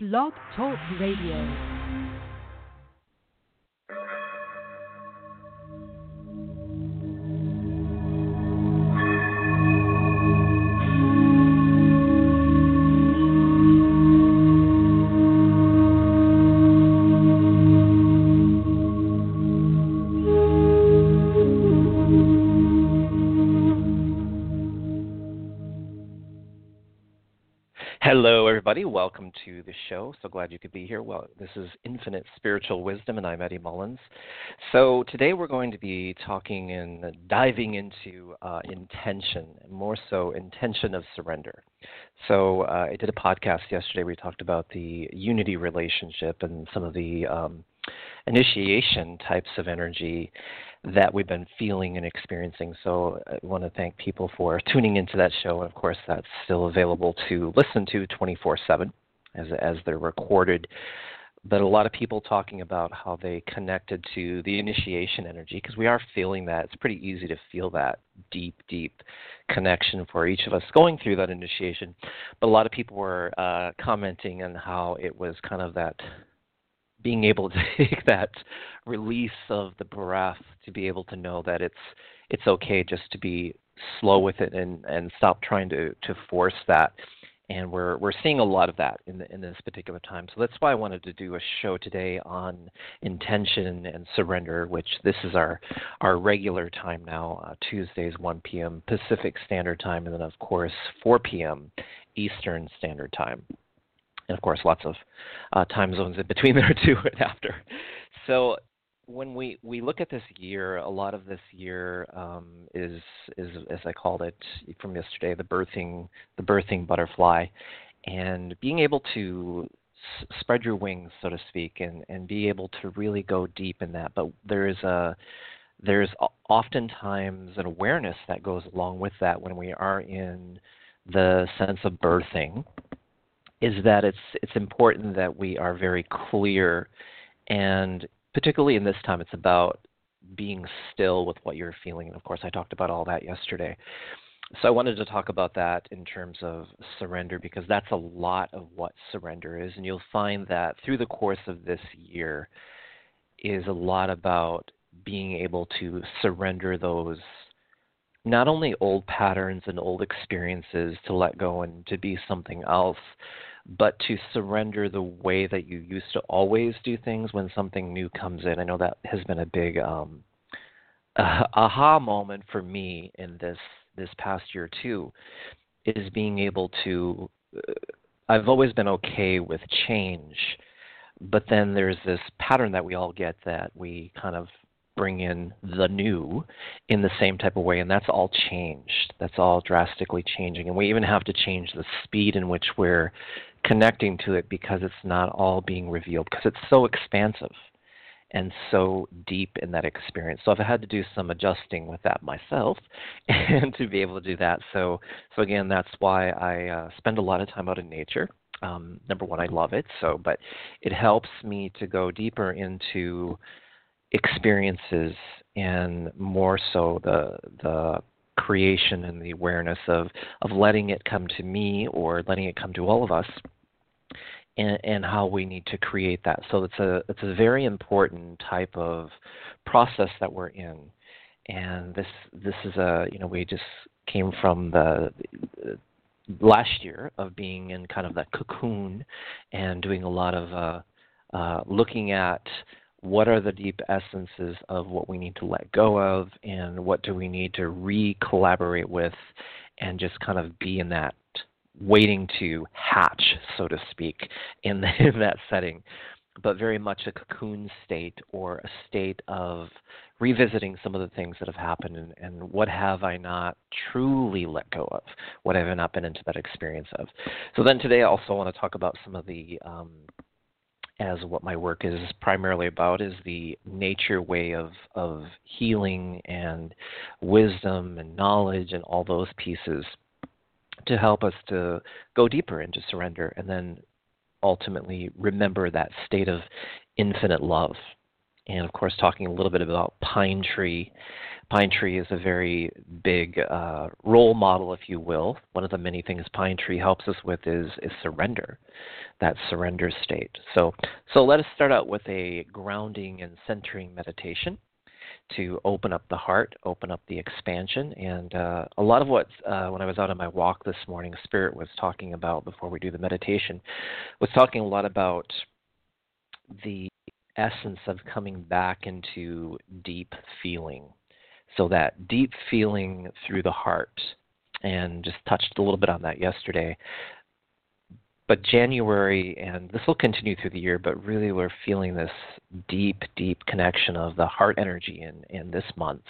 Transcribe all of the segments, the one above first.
Blog Talk Radio. Welcome to the show. So glad you could be here. Well, this is Infinite Spiritual Wisdom, and I'm Eddie Mullins. So today we're going to be talking and diving into uh, intention, more so intention of surrender. So uh, I did a podcast yesterday. We talked about the unity relationship and some of the um, initiation types of energy that we've been feeling and experiencing. So I want to thank people for tuning into that show. And of course, that's still available to listen to 24 7 as, as they're recorded. But a lot of people talking about how they connected to the initiation energy because we are feeling that. It's pretty easy to feel that deep, deep connection for each of us going through that initiation. But a lot of people were uh, commenting on how it was kind of that being able to take that release of the breath to be able to know that it's it's okay just to be slow with it and and stop trying to to force that and we're we're seeing a lot of that in the, in this particular time. So that's why I wanted to do a show today on intention and surrender, which this is our our regular time now, uh, Tuesdays 1 p.m. Pacific Standard Time, and then of course 4 p.m. Eastern Standard Time and of course lots of uh, time zones in between there too and after. So when we, we look at this year, a lot of this year um, is is as I called it from yesterday, the birthing the birthing butterfly, and being able to s- spread your wings, so to speak, and and be able to really go deep in that. But there is a there's oftentimes an awareness that goes along with that when we are in the sense of birthing is that it's it's important that we are very clear and particularly in this time it's about being still with what you're feeling and of course I talked about all that yesterday. So I wanted to talk about that in terms of surrender because that's a lot of what surrender is and you'll find that through the course of this year is a lot about being able to surrender those not only old patterns and old experiences to let go and to be something else, but to surrender the way that you used to always do things when something new comes in. I know that has been a big um, aha moment for me in this this past year too, is being able to. Uh, I've always been okay with change, but then there's this pattern that we all get that we kind of bring in the new in the same type of way, and that's all changed. That's all drastically changing, and we even have to change the speed in which we're connecting to it because it's not all being revealed because it's so expansive and so deep in that experience. So I've had to do some adjusting with that myself, and to be able to do that. So so again, that's why I uh, spend a lot of time out in nature. Um, number one, I love it. So, but it helps me to go deeper into experiences and more so the the creation and the awareness of of letting it come to me or letting it come to all of us and, and how we need to create that. So it's a it's a very important type of process that we're in. And this this is a you know we just came from the last year of being in kind of that cocoon and doing a lot of uh, uh, looking at what are the deep essences of what we need to let go of and what do we need to re collaborate with and just kind of be in that waiting to hatch so to speak in, the, in that setting but very much a cocoon state or a state of revisiting some of the things that have happened and, and, what have I not truly let go of? What have I not been into that experience of? So then today I also want to talk about some of the um, as what my work is primarily about is the nature way of of healing and wisdom and knowledge and all those pieces to help us to go deeper into surrender and then ultimately remember that state of infinite love and of course, talking a little bit about Pine Tree. Pine Tree is a very big uh, role model, if you will. One of the many things Pine Tree helps us with is, is surrender, that surrender state. So, so let us start out with a grounding and centering meditation to open up the heart, open up the expansion. And uh, a lot of what, uh, when I was out on my walk this morning, Spirit was talking about before we do the meditation, was talking a lot about the essence of coming back into deep feeling. So that deep feeling through the heart, and just touched a little bit on that yesterday but January, and this will continue through the year, but really we're feeling this deep, deep connection of the heart energy in, in this month,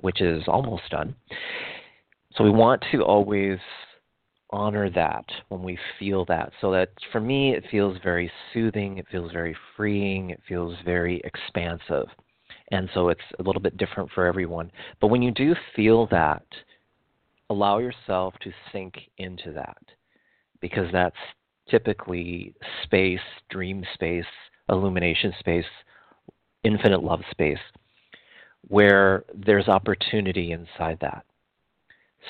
which is almost done. So we want to always honor that when we feel that. So that for me, it feels very soothing, it feels very freeing, it feels very expansive. And so it's a little bit different for everyone. But when you do feel that, allow yourself to sink into that because that's typically space, dream space, illumination space, infinite love space, where there's opportunity inside that.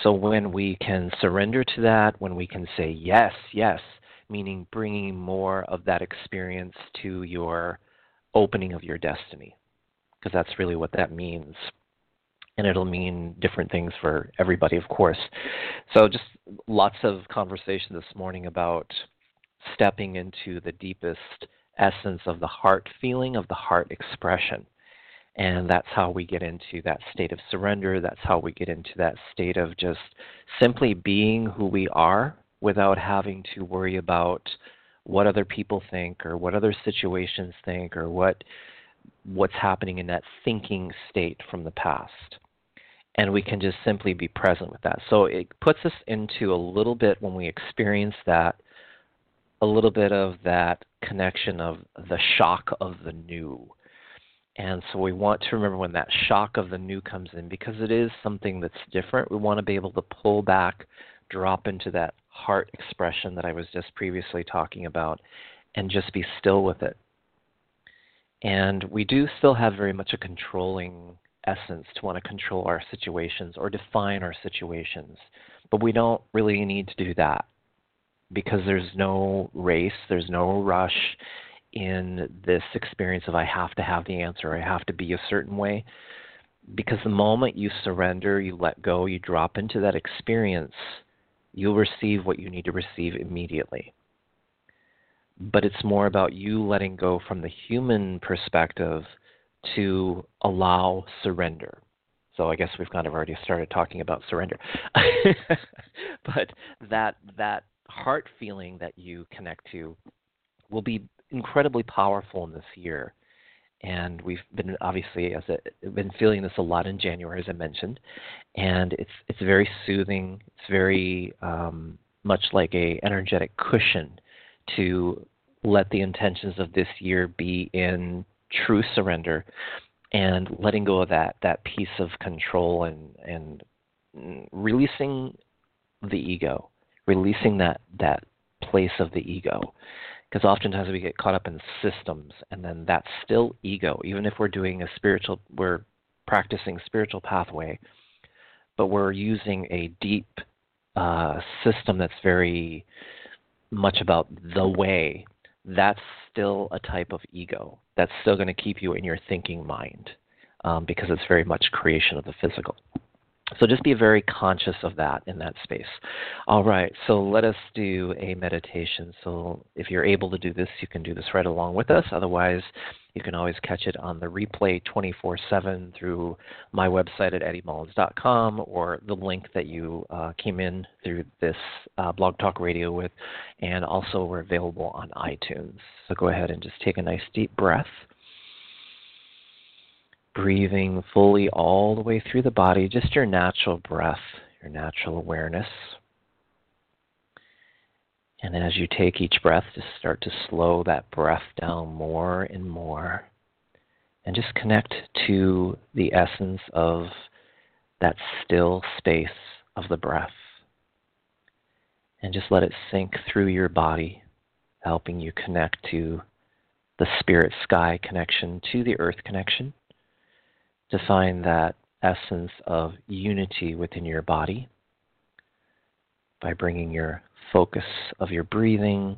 So when we can surrender to that, when we can say yes, yes, meaning bringing more of that experience to your opening of your destiny, because that's really what that means and it'll mean different things for everybody, of course. So, just lots of conversation this morning about stepping into the deepest essence of the heart feeling, of the heart expression. And that's how we get into that state of surrender. That's how we get into that state of just simply being who we are without having to worry about what other people think or what other situations think or what what's happening in that thinking state from the past and we can just simply be present with that. So it puts us into a little bit when we experience that, a little bit of that connection of the shock of the new. And so we want to remember when that shock of the new comes in because it is something that's different. We want to be able to pull back, drop into that heart expression that I was just previously talking about, and just be still with it. And we do still have very much a controlling essence to want to control our situations or define our situations. But we don't really need to do that because there's no race, there's no rush in this experience of I have to have the answer, I have to be a certain way. Because the moment you surrender, you let go, you drop into that experience, you'll receive what you need to receive immediately. But it's more about you letting go from the human perspective to allow surrender. So I guess we've kind of already started talking about surrender. but that that heart feeling that you connect to will be incredibly powerful in this year. And we've been obviously as a, been feeling this a lot in January, as I mentioned, and it's it's very soothing. It's very um, much like a energetic cushion to let the intentions of this year be in true surrender and letting go of that that piece of control and and releasing the ego, releasing that that place of the ego. Because oftentimes we get caught up in systems, and then that's still ego. Even if we're doing a spiritual, we're practicing spiritual pathway, but we're using a deep uh, system that's very much about the way that's still a type of ego. That's still going to keep you in your thinking mind um, because it's very much creation of the physical. So just be very conscious of that in that space. All right, so let us do a meditation. So if you're able to do this, you can do this right along with us. Otherwise, you can always catch it on the replay 24 7 through my website at eddiemullins.com or the link that you uh, came in through this uh, Blog Talk Radio with. And also, we're available on iTunes. So go ahead and just take a nice deep breath breathing fully all the way through the body, just your natural breath, your natural awareness. And as you take each breath, just start to slow that breath down more and more. And just connect to the essence of that still space of the breath. And just let it sink through your body, helping you connect to the spirit sky connection to the earth connection to find that essence of unity within your body by bringing your focus of your breathing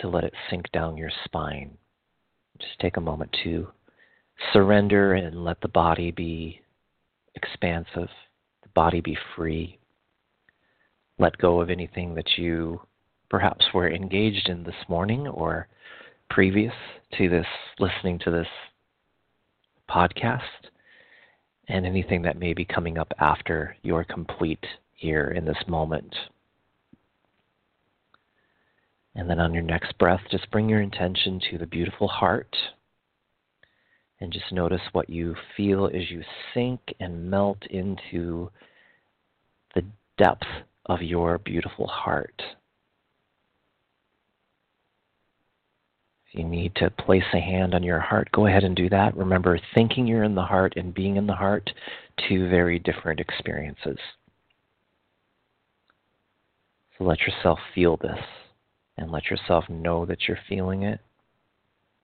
to let it sink down your spine. Just take a moment to surrender and let the body be expansive, the body be free. Let go of anything that you perhaps were engaged in this morning or previous to this, listening to this podcast, and anything that may be coming up after you're complete here in this moment. And then on your next breath, just bring your intention to the beautiful heart. And just notice what you feel as you sink and melt into the depth of your beautiful heart. If you need to place a hand on your heart, go ahead and do that. Remember, thinking you're in the heart and being in the heart, two very different experiences. So let yourself feel this and let yourself know that you're feeling it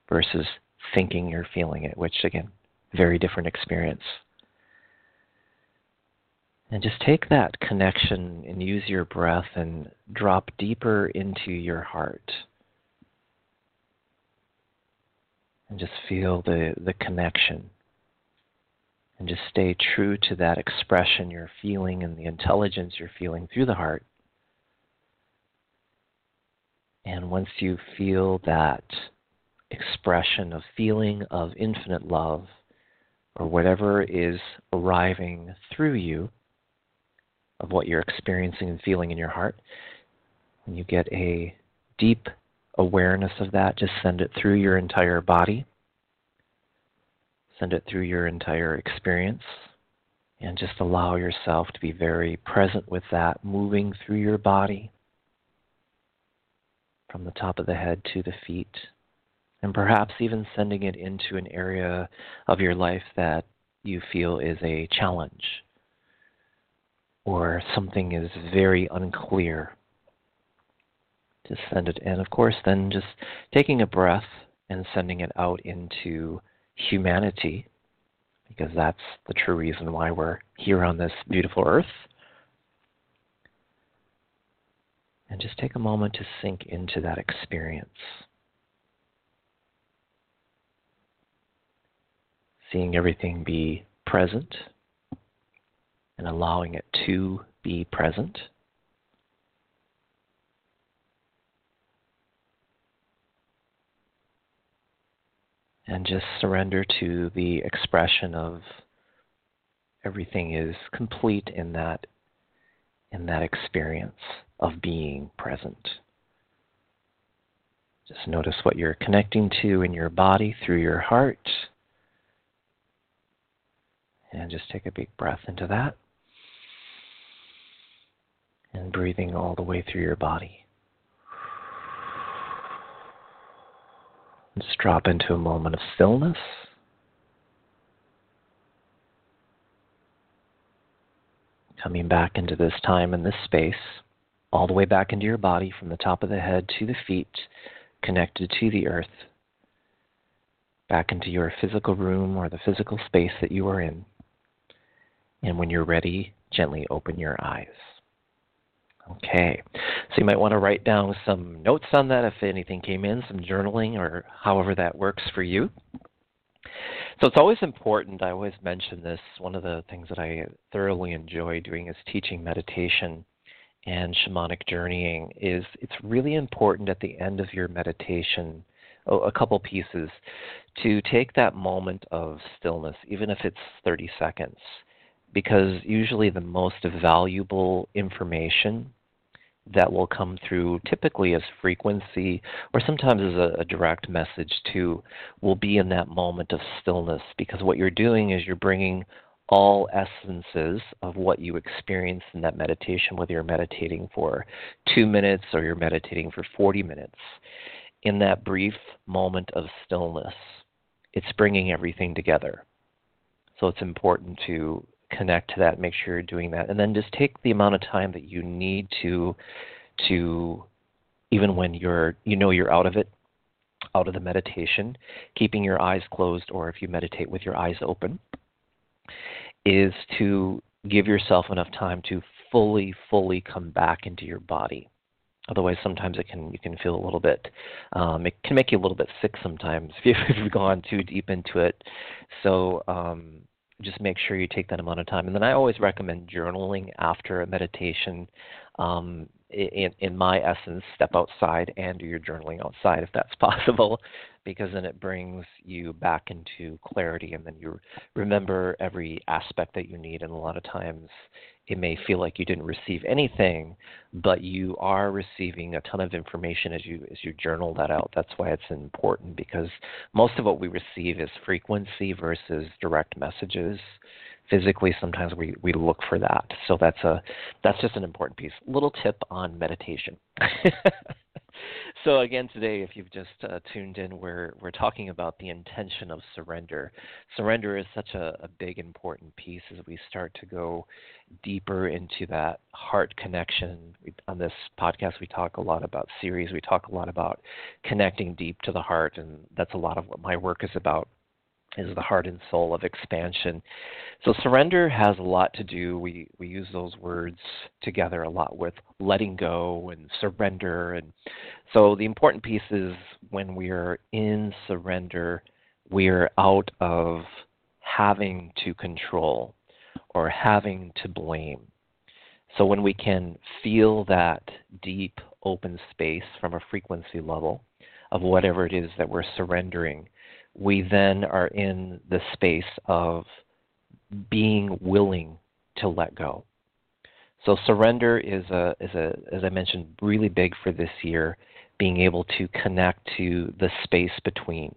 versus thinking you're feeling it, which, again, very different experience. And just take that connection and use your breath and drop deeper into your heart. And just feel the, the connection. And just stay true to that expression you're feeling and the intelligence you're feeling through the heart. And once you feel that expression of feeling of infinite love, or whatever is arriving through you, of what you're experiencing and feeling in your heart, you get a deep awareness of that, just send it through your entire body. Send it through your entire experience. And just allow yourself to be very present with that, moving through your body from the top of the head to the feet. And perhaps even sending it into an area of your life that you feel is a challenge or something is very unclear just send it in. Of course, then just taking a breath and sending it out into humanity, because that's the true reason why we're here on this beautiful earth. And just take a moment to sink into that experience. Seeing everything be present and allowing it to be present. And just surrender to the expression of everything is complete in that in that experience of being present. Just notice what you're connecting to in your body through your heart. And just take a big breath into that. And breathing all the way through your body. Just drop into a moment of stillness. Coming back into this time and this space, all the way back into your body from the top of the head to the feet, connected to the earth, back into your physical room or the physical space that you are in. And when you're ready, gently open your eyes. Okay. So you might want to write down some notes on that if anything came in, some journaling or however that works for you. So it's always important, I always mention this, one of the things that I thoroughly enjoy doing is teaching meditation and shamanic journeying is it's really important at the end of your meditation a couple pieces to take that moment of stillness even if it's 30 seconds because usually the most valuable information that will come through typically as frequency or sometimes as a, a, direct message too will be in that moment of stillness because what you're doing is you're bringing all essences of what you experience in that meditation whether you're meditating for 2 minutes or you're meditating for 40 minutes. In that brief moment of stillness it's bringing everything together. So it's important to connect to that, make sure you're doing that, and then just take the amount of time that you need to to even when you're you know you're out of it, out of the meditation, keeping your eyes closed, or if you meditate with your eyes open, is to give yourself enough time to fully, fully come back into your body. Otherwise, sometimes it can you can feel a little bit. Um, it can make you a little bit sick sometimes if, you, if you've gone too deep into it. So um, just make sure you take that amount of time. And then I always recommend journaling after a meditation. Um, in, in my essence, step outside and do your journaling outside if that's possible, because then it brings you back into clarity and then you remember every aspect that you need. And a lot of times it may feel like you didn't receive anything, but you are receiving a ton of information as you as you journal that out. That's why it's important because most of what we receive is frequency versus direct messages. Physically, sometimes we, we look for that. So that's a that's just an important piece. Little tip on meditation. so again today if you've just uh, tuned in we're we're talking about the intention of surrender surrender is such a, a big important piece as we start to go deeper into that heart connection we, on this podcast we talk a lot about series we talk a lot about connecting deep to the heart and that's a lot of what my work is about is the heart and soul of expansion. So surrender has a lot to do. We we use those words together a lot with letting go and surrender. And so the important piece is when we are in surrender, we are out of having to control or having to blame. So when we can feel that deep open space from a frequency level of whatever it is that we're surrendering we then are in the space of being willing to let go. So surrender is a is a as I mentioned really big for this year, being able to connect to the space between.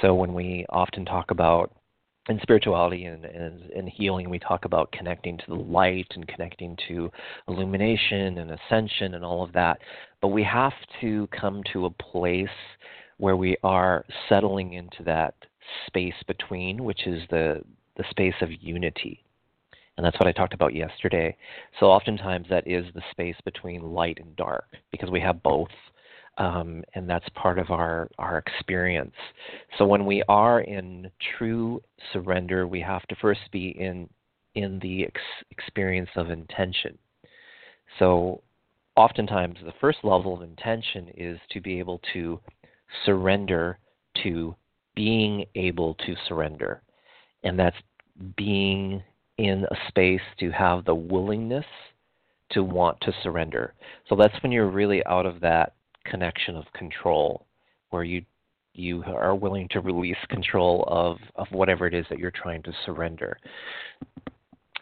So when we often talk about in spirituality and, and, and healing, we talk about connecting to the light and connecting to illumination and ascension and all of that. But we have to come to a place where we are settling into that space between, which is the, the space of unity. And that's what I talked about yesterday. So, oftentimes, that is the space between light and dark because we have both. Um, and that's part of our, our experience. So, when we are in true surrender, we have to first be in, in the ex- experience of intention. So, oftentimes, the first level of intention is to be able to surrender to being able to surrender. And that's being in a space to have the willingness to want to surrender. So that's when you're really out of that connection of control where you you are willing to release control of, of whatever it is that you're trying to surrender.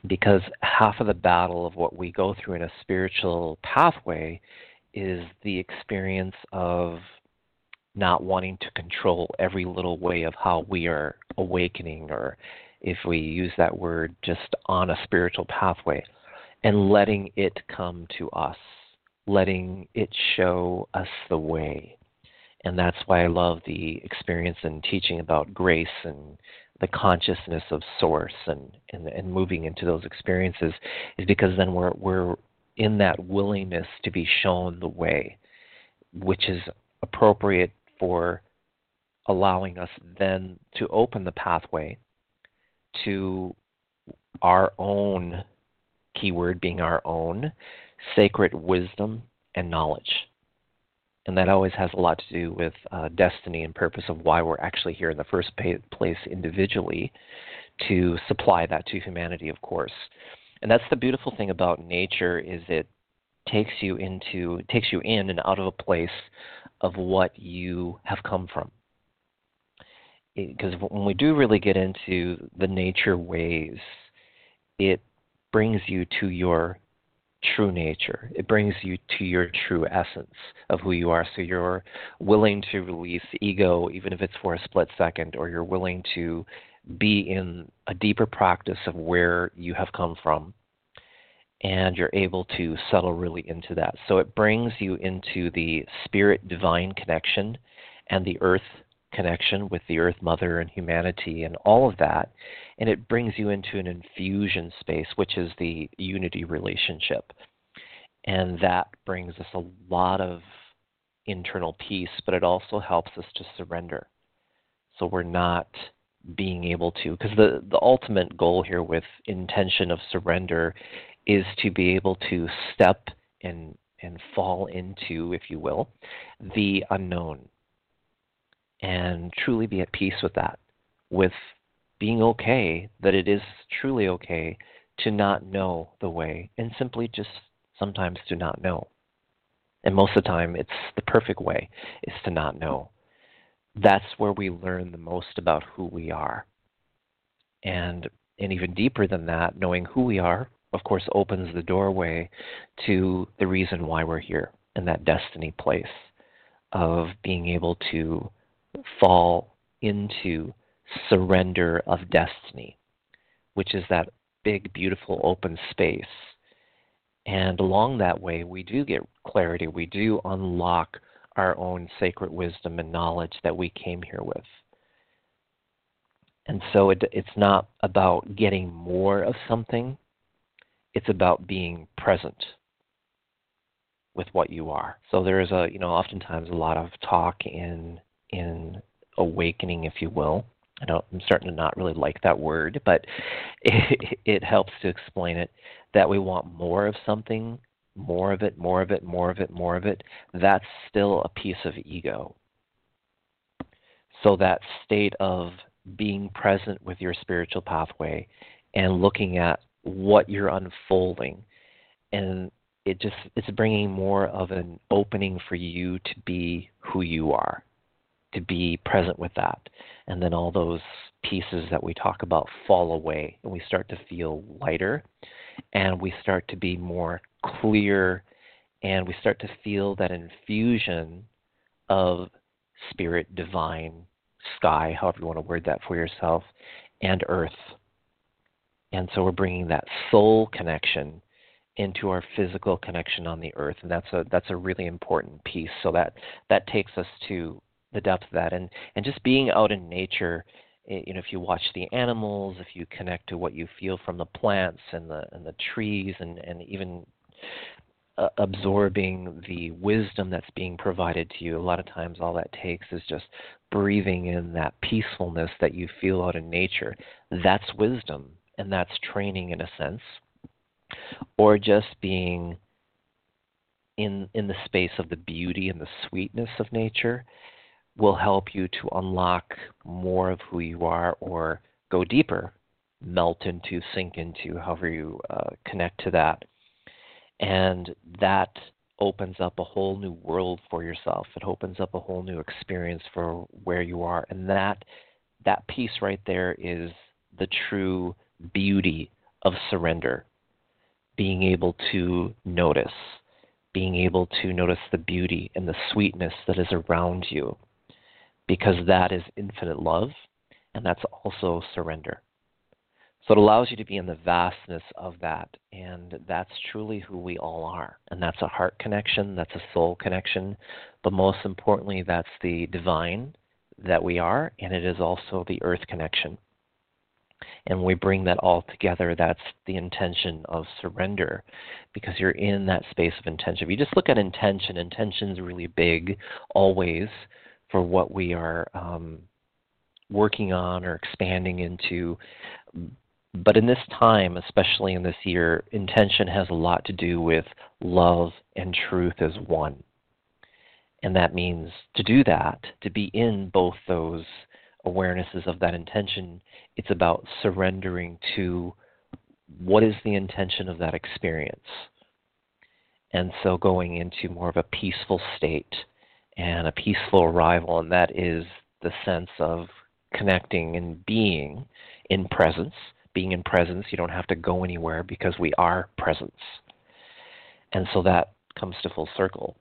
Because half of the battle of what we go through in a spiritual pathway is the experience of not wanting to control every little way of how we are awakening, or if we use that word, just on a spiritual pathway, and letting it come to us, letting it show us the way. And that's why I love the experience and teaching about grace and the consciousness of source and, and, and moving into those experiences is because then we're we're in that willingness to be shown the way, which is appropriate for allowing us then to open the pathway to our own keyword being our own sacred wisdom and knowledge. And that always has a lot to do with uh, destiny and purpose of why we're actually here in the first place individually to supply that to humanity, of course. And that's the beautiful thing about nature is it takes you into takes you in and out of a place of what you have come from. Because when we do really get into the nature ways, it brings you to your true nature. It brings you to your true essence of who you are. So you're willing to release ego, even if it's for a split second, or you're willing to be in a deeper practice of where you have come from and you're able to settle really into that. So it brings you into the spirit divine connection and the earth connection with the earth mother and humanity and all of that. And it brings you into an infusion space, which is the unity relationship. And that brings us a lot of internal peace, but it also helps us to surrender. So we're not being able to, because the, the ultimate goal here with intention of surrender is to be able to step and, and fall into, if you will, the unknown and truly be at peace with that, with being okay that it is truly okay to not know the way and simply just sometimes to not know. And most of the time, it's the perfect way is to not know. That's where we learn the most about who we are. And, and even deeper than that, knowing who we are, of course, opens the doorway to the reason why we're here in that destiny place of being able to fall into surrender of destiny, which is that big, beautiful open space. And along that way, we do get clarity. We do unlock our own sacred wisdom and knowledge that we came here with. And so it, it's not about getting more of something, it's about being present with what you are. So there is a, you know, oftentimes a lot of talk in in awakening, if you will. I don't, I'm starting to not really like that word, but it, it helps to explain it that we want more of something, more of it, more of it, more of it, more of it. That's still a piece of ego. So that state of being present with your spiritual pathway and looking at what you're unfolding and it just it's bringing more of an opening for you to be who you are to be present with that. And then all those pieces that we talk about fall away, and we start to feel lighter, and we start to be more clear, and we start to feel that infusion of spirit, divine, sky, however you want to word that for yourself, and earth. And so we're bringing that soul connection into our physical connection on the earth, and that's a that's a really important piece. So that that takes us to the depth of that. And and just being out in nature eh, you know if you watch the animals if you connect to what you feel from the plants and the and the trees and and even uh, absorbing the wisdom that's being provided to you a lot of times all that takes is just breathing in that peacefulness that you feel out in nature. That's wisdom and that's training in a sense or just being in in the space of the beauty and the sweetness of nature will help you to unlock more of who you are or go deeper, melt into, sink into, however you uh, connect to that. And that opens up a whole new world for yourself. It opens up a whole new experience for where you are. And that that piece right there is the true beauty of surrender. Being able to notice, being able to notice the beauty and the sweetness that is around you because that is infinite love and that's also surrender. So it allows you to be in the vastness of that, and that's truly who we all are. And that's a heart connection, that's a soul connection, but most importantly, that's the divine that we are, and it is also the earth connection. And we bring that all together, that's the intention of surrender, because you're in that space of intention. If you just look at intention, intention is really big, always for what we are um, working on or expanding into. But in this time, especially in this year, intention has a lot to do with love and truth as one. And that means to do that, to be in both those awarenesses of that intention, it's about surrendering to what is the intention of that experience. And so going into more of a peaceful state and a peaceful arrival, and that is the sense of connecting and being in presence. Being in presence, you don't have to go anywhere because we are presence. And so that comes to full circle.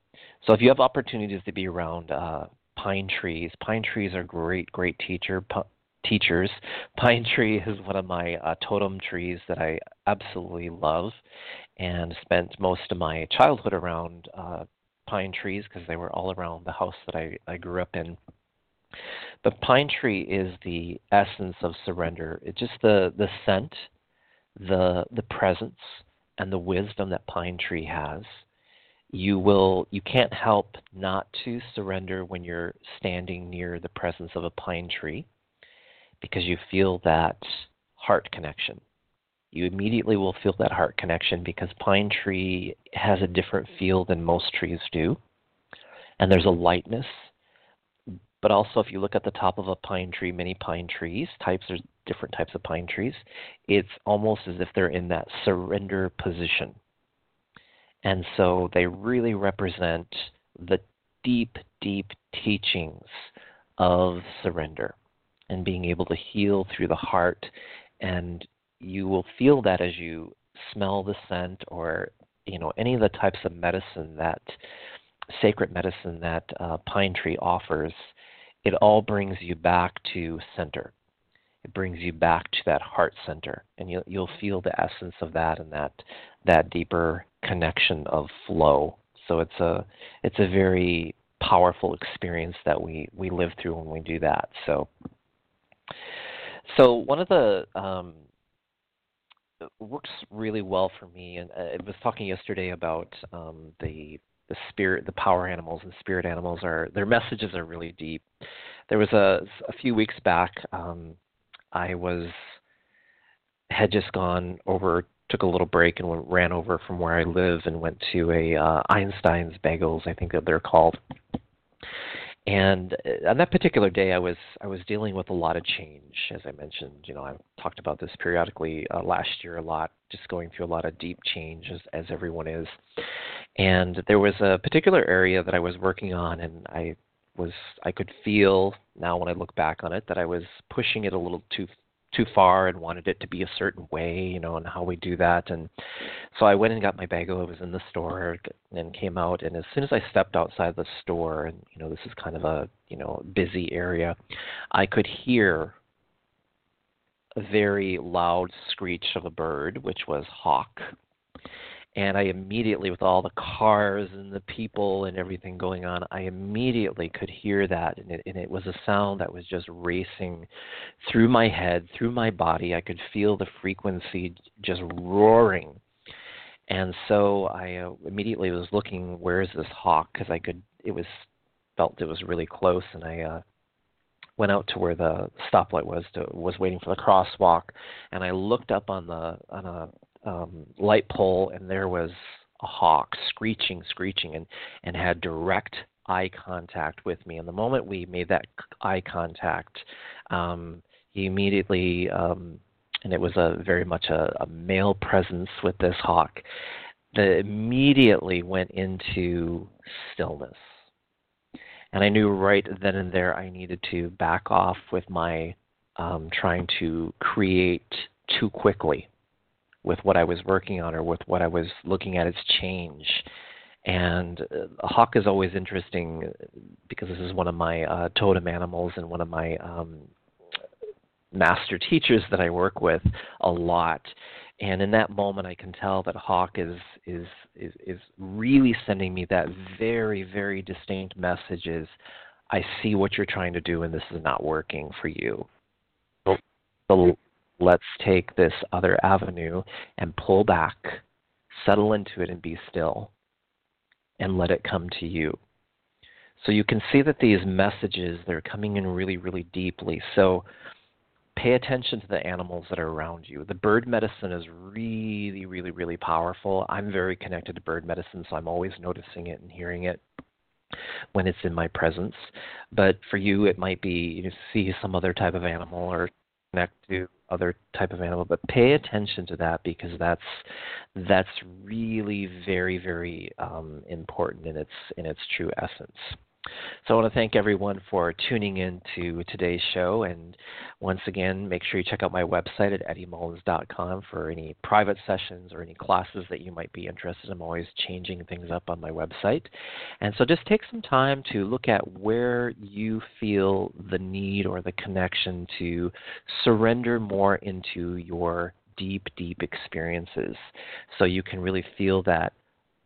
So if you have opportunities to be around uh, pine trees, pine trees are great, great teacher. Teachers. Pine tree is one of my uh, totem trees that I absolutely love, and spent most of my childhood around uh, pine trees because they were all around the house that I, I grew up in. But pine tree is the essence of surrender. It's just the, the scent, the the presence, and the wisdom that pine tree has you will you can't help not to surrender when you're standing near the presence of a pine tree because you feel that heart connection. You immediately will feel that heart connection because pine tree has a different feel than most trees do. And there's a lightness. But also if you look at the top of a pine tree many pine trees types there's different types of pine trees it's almost as if they're in that surrender position and so they really represent the deep, deep teachings of surrender and being able to heal through the heart. And you will feel that as you smell the scent or you know any of the types of medicine that sacred medicine that uh, pine tree offers it all brings you back to center it brings you back to that heart center and you'll, you'll feel the essence of that and that that deeper connection of flow. So it's a it's a very powerful experience that we we live through when we do that. So so one of the um, works really well for me, and uh, I was talking yesterday about um, the the spirit, the power animals and spirit animals are their messages are really deep. There was a a few weeks back, um, I was had just gone over took a little break and went, ran over from where I live and went to a uh, Einstein's Bagels, I think that they're called. And uh, on that particular day, I was I was dealing with a lot of change, as I mentioned. You know, I've talked about this periodically uh, last year a lot, just going through a lot of deep change as, as everyone is. And there was a particular area that I was working on, and I was I could feel now when I look back on it that I was pushing it a little too too far and wanted it to be a certain way, you know, and how we do that. And so I went and got my bagel. I was in the store and came out. And as soon as I stepped outside the store, and you know, this is kind of a you know busy area, I could hear a very loud screech of a bird, which was hawk and I immediately, with all the cars and the people and everything going on, I immediately could hear that, and it, and it was a sound that was just racing through my head, through my body. I could feel the frequency just roaring, and so I uh, immediately was looking, where is this hawk? Because I could, it was felt it was really close, and I uh, went out to where the stoplight was to was waiting for the crosswalk and I looked up on the on a um, light pole, and there was a hawk screeching, screeching, and and had direct eye contact with me. And the moment we made that eye contact, um, he immediately, um, and it was a very much a, a male presence with this hawk, that immediately went into stillness. And I knew right then and there I needed to back off with my um, trying to create too quickly with what I was working on or with what I was looking at as change. And uh, hawk is always interesting uh, because this is one of my uh, totem animals and one of my um, master teachers that I work with a lot. And in that moment, I can tell that hawk is is is, is really sending me that very very distinct message: is I see what you're trying to do, and this is not working for you. The let's take this other avenue and pull back, settle into it, and be still, and let it come to you. So you can see that these messages they're coming in really, really deeply. So pay attention to the animals that are around you. The bird medicine is really, really, really powerful. I'm very connected to bird medicine, so I'm always noticing it and hearing it when it's in my presence. But for you, it might be you see some other type of animal or connect to other type of animal but pay attention to that because that's that's really very very um, important in its in its true essence so I want to thank everyone for tuning in to today's show. And once again, make sure you check out my website at eddiemullins.com for any private sessions or any classes that you might be interested in. I'm always changing things up on my website. And so just take some time to look at where you feel the need or the connection to surrender more into your deep, deep experiences so you can really feel that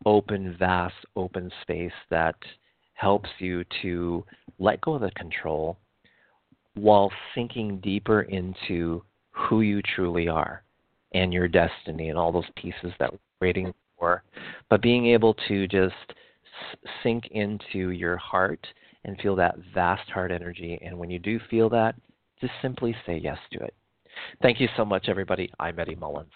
open, vast, open space that helps you to let go of the control while sinking deeper into who you truly are and your destiny and all those pieces that we're creating before, but being able to just sink into your heart and feel that vast heart energy. And when you do feel that, just simply say yes to it. Thank you so much, everybody. I'm Eddie Mullins.